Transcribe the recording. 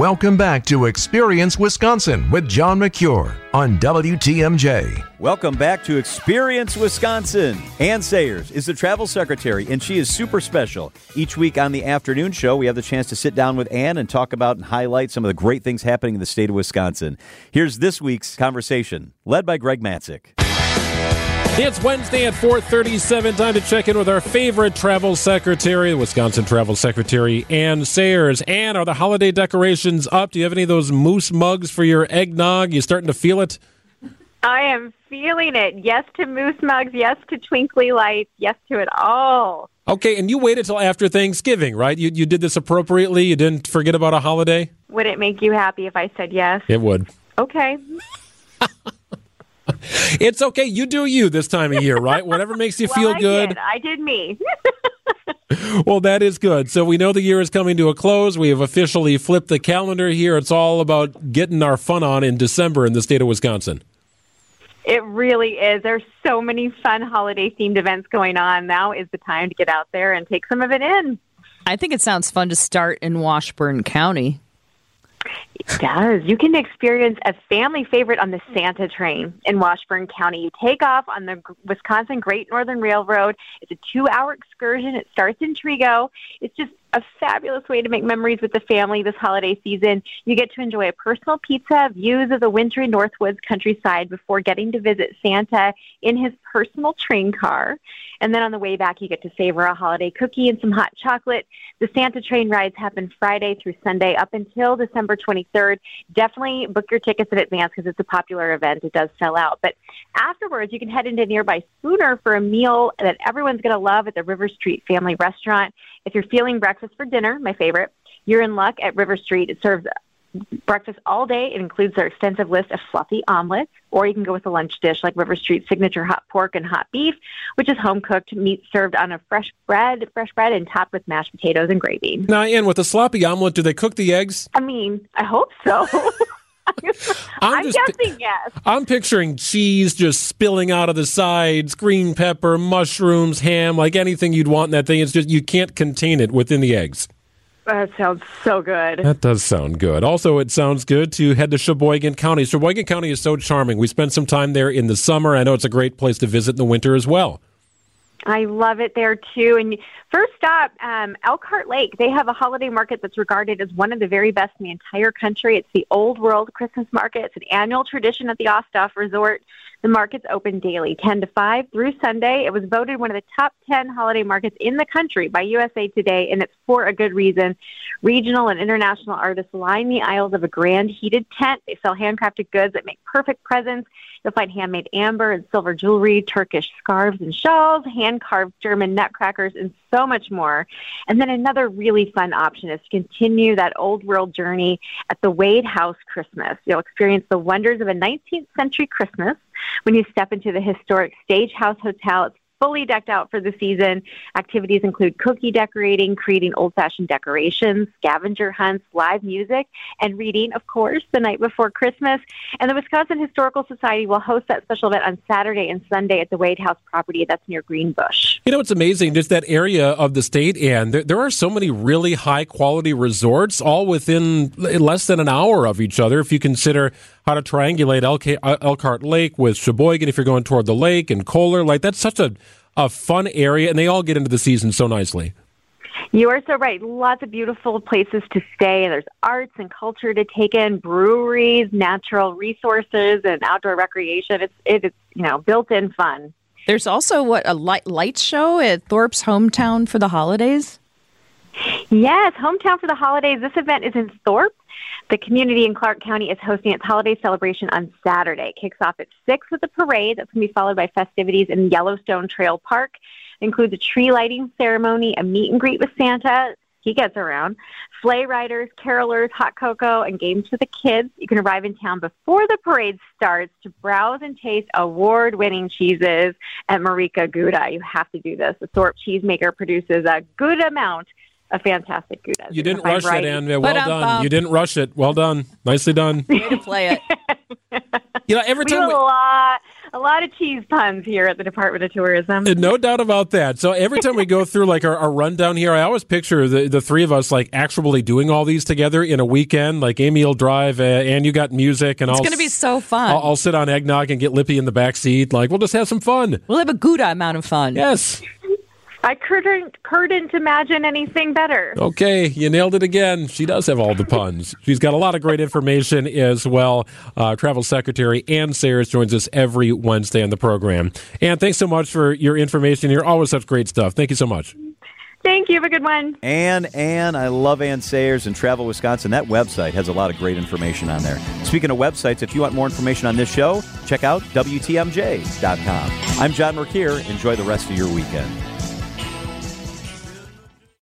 Welcome back to Experience Wisconsin with John Mercure on WTMJ. Welcome back to Experience Wisconsin. Anne Sayers is the travel secretary, and she is super special. Each week on the afternoon show, we have the chance to sit down with Anne and talk about and highlight some of the great things happening in the state of Wisconsin. Here's this week's conversation, led by Greg Matzek. It's Wednesday at 4:37. Time to check in with our favorite travel secretary, Wisconsin Travel Secretary Anne Sayers. Anne, are the holiday decorations up? Do you have any of those moose mugs for your eggnog? You starting to feel it? I am feeling it. Yes to moose mugs. Yes to twinkly lights. Yes to it all. Okay, and you waited till after Thanksgiving, right? You you did this appropriately. You didn't forget about a holiday. Would it make you happy if I said yes? It would. Okay. It's okay. You do you this time of year, right? Whatever makes you well, feel I good. Did. I did me. well, that is good. So we know the year is coming to a close. We have officially flipped the calendar here. It's all about getting our fun on in December in the state of Wisconsin. It really is. There's so many fun holiday themed events going on. Now is the time to get out there and take some of it in. I think it sounds fun to start in Washburn County. It does. You can experience a family favorite on the Santa train in Washburn County. You take off on the Wisconsin Great Northern Railroad. It's a two hour excursion. It starts in Trego. It's just a fabulous way to make memories with the family this holiday season. You get to enjoy a personal pizza, views of the wintry Northwoods countryside before getting to visit Santa in his personal train car. And then on the way back, you get to savor a holiday cookie and some hot chocolate. The Santa train rides happen Friday through Sunday up until December 23rd. Definitely book your tickets in advance because it's a popular event. It does sell out. But afterwards, you can head into nearby Spooner for a meal that everyone's going to love at the River Street Family Restaurant. If you're feeling breakfast for dinner, my favorite, you're in luck at River Street. It serves breakfast all day. It includes their extensive list of fluffy omelets, or you can go with a lunch dish like River Street's signature hot pork and hot beef, which is home cooked meat served on a fresh bread, fresh bread, and topped with mashed potatoes and gravy. Now, Anne, with the sloppy omelet, do they cook the eggs? I mean, I hope so. I'm, I'm guessing yes. I'm picturing cheese just spilling out of the sides, green pepper, mushrooms, ham, like anything you'd want in that thing. It's just you can't contain it within the eggs. That sounds so good. That does sound good. Also, it sounds good to head to Sheboygan County. Sheboygan County is so charming. We spent some time there in the summer. I know it's a great place to visit in the winter as well. I love it there too. And first stop, um, Elkhart Lake. They have a holiday market that's regarded as one of the very best in the entire country. It's the Old World Christmas Market. It's an annual tradition at the Osthoff Resort. The market's open daily, 10 to 5 through Sunday. It was voted one of the top 10 holiday markets in the country by USA Today, and it's for a good reason. Regional and international artists line the aisles of a grand heated tent. They sell handcrafted goods that make perfect presents. You'll find handmade amber and silver jewelry, Turkish scarves and shawls, hand carved German nutcrackers, and so much more. And then another really fun option is to continue that old world journey at the Wade House Christmas. You'll experience the wonders of a 19th century Christmas when you step into the historic Stage House Hotel. Fully decked out for the season. Activities include cookie decorating, creating old fashioned decorations, scavenger hunts, live music, and reading, of course, the night before Christmas. And the Wisconsin Historical Society will host that special event on Saturday and Sunday at the Wade House property that's near Greenbush. You know, it's amazing, just that area of the state, and there, there are so many really high quality resorts all within less than an hour of each other if you consider how to triangulate Elk- uh, Elkhart Lake with Sheboygan if you're going toward the lake and Kohler. Like, that's such a a fun area, and they all get into the season so nicely. You are so right. Lots of beautiful places to stay. There's arts and culture to take in, breweries, natural resources, and outdoor recreation. It's it is you know built-in fun. There's also what a light light show at Thorp's hometown for the holidays. Yes, hometown for the holidays. This event is in Thorp. The community in Clark County is hosting its holiday celebration on Saturday. It kicks off at 6 with a parade that's going to be followed by festivities in Yellowstone Trail Park. It includes a tree lighting ceremony, a meet and greet with Santa. He gets around. Sleigh riders, carolers, hot cocoa, and games for the kids. You can arrive in town before the parade starts to browse and taste award winning cheeses at Marieke Gouda. You have to do this. The Thorp cheesemaker produces a good amount a fantastic Gouda. You didn't rush it, Anne. Well but done. Um, you didn't rush it. Well done. Nicely done. Way to play it. you know, every time do we... a lot, a lot of cheese puns here at the Department of Tourism. No doubt about that. So every time we go through like our, our rundown here, I always picture the, the three of us like actually doing all these together in a weekend. Like Amy will drive, uh, and you got music, and It's I'll going to be so fun. I'll, I'll sit on eggnog and get Lippy in the back seat. Like we'll just have some fun. we'll have a good amount of fun. Yes. I couldn't, couldn't imagine anything better. Okay, you nailed it again. She does have all the puns. She's got a lot of great information as well. Uh, Travel Secretary Anne Sayers joins us every Wednesday on the program. Anne, thanks so much for your information. You're always such great stuff. Thank you so much. Thank you. Have a good one. Anne, Anne, I love Anne Sayers and Travel Wisconsin. That website has a lot of great information on there. Speaking of websites, if you want more information on this show, check out WTMJ.com. I'm John Mercure. Enjoy the rest of your weekend.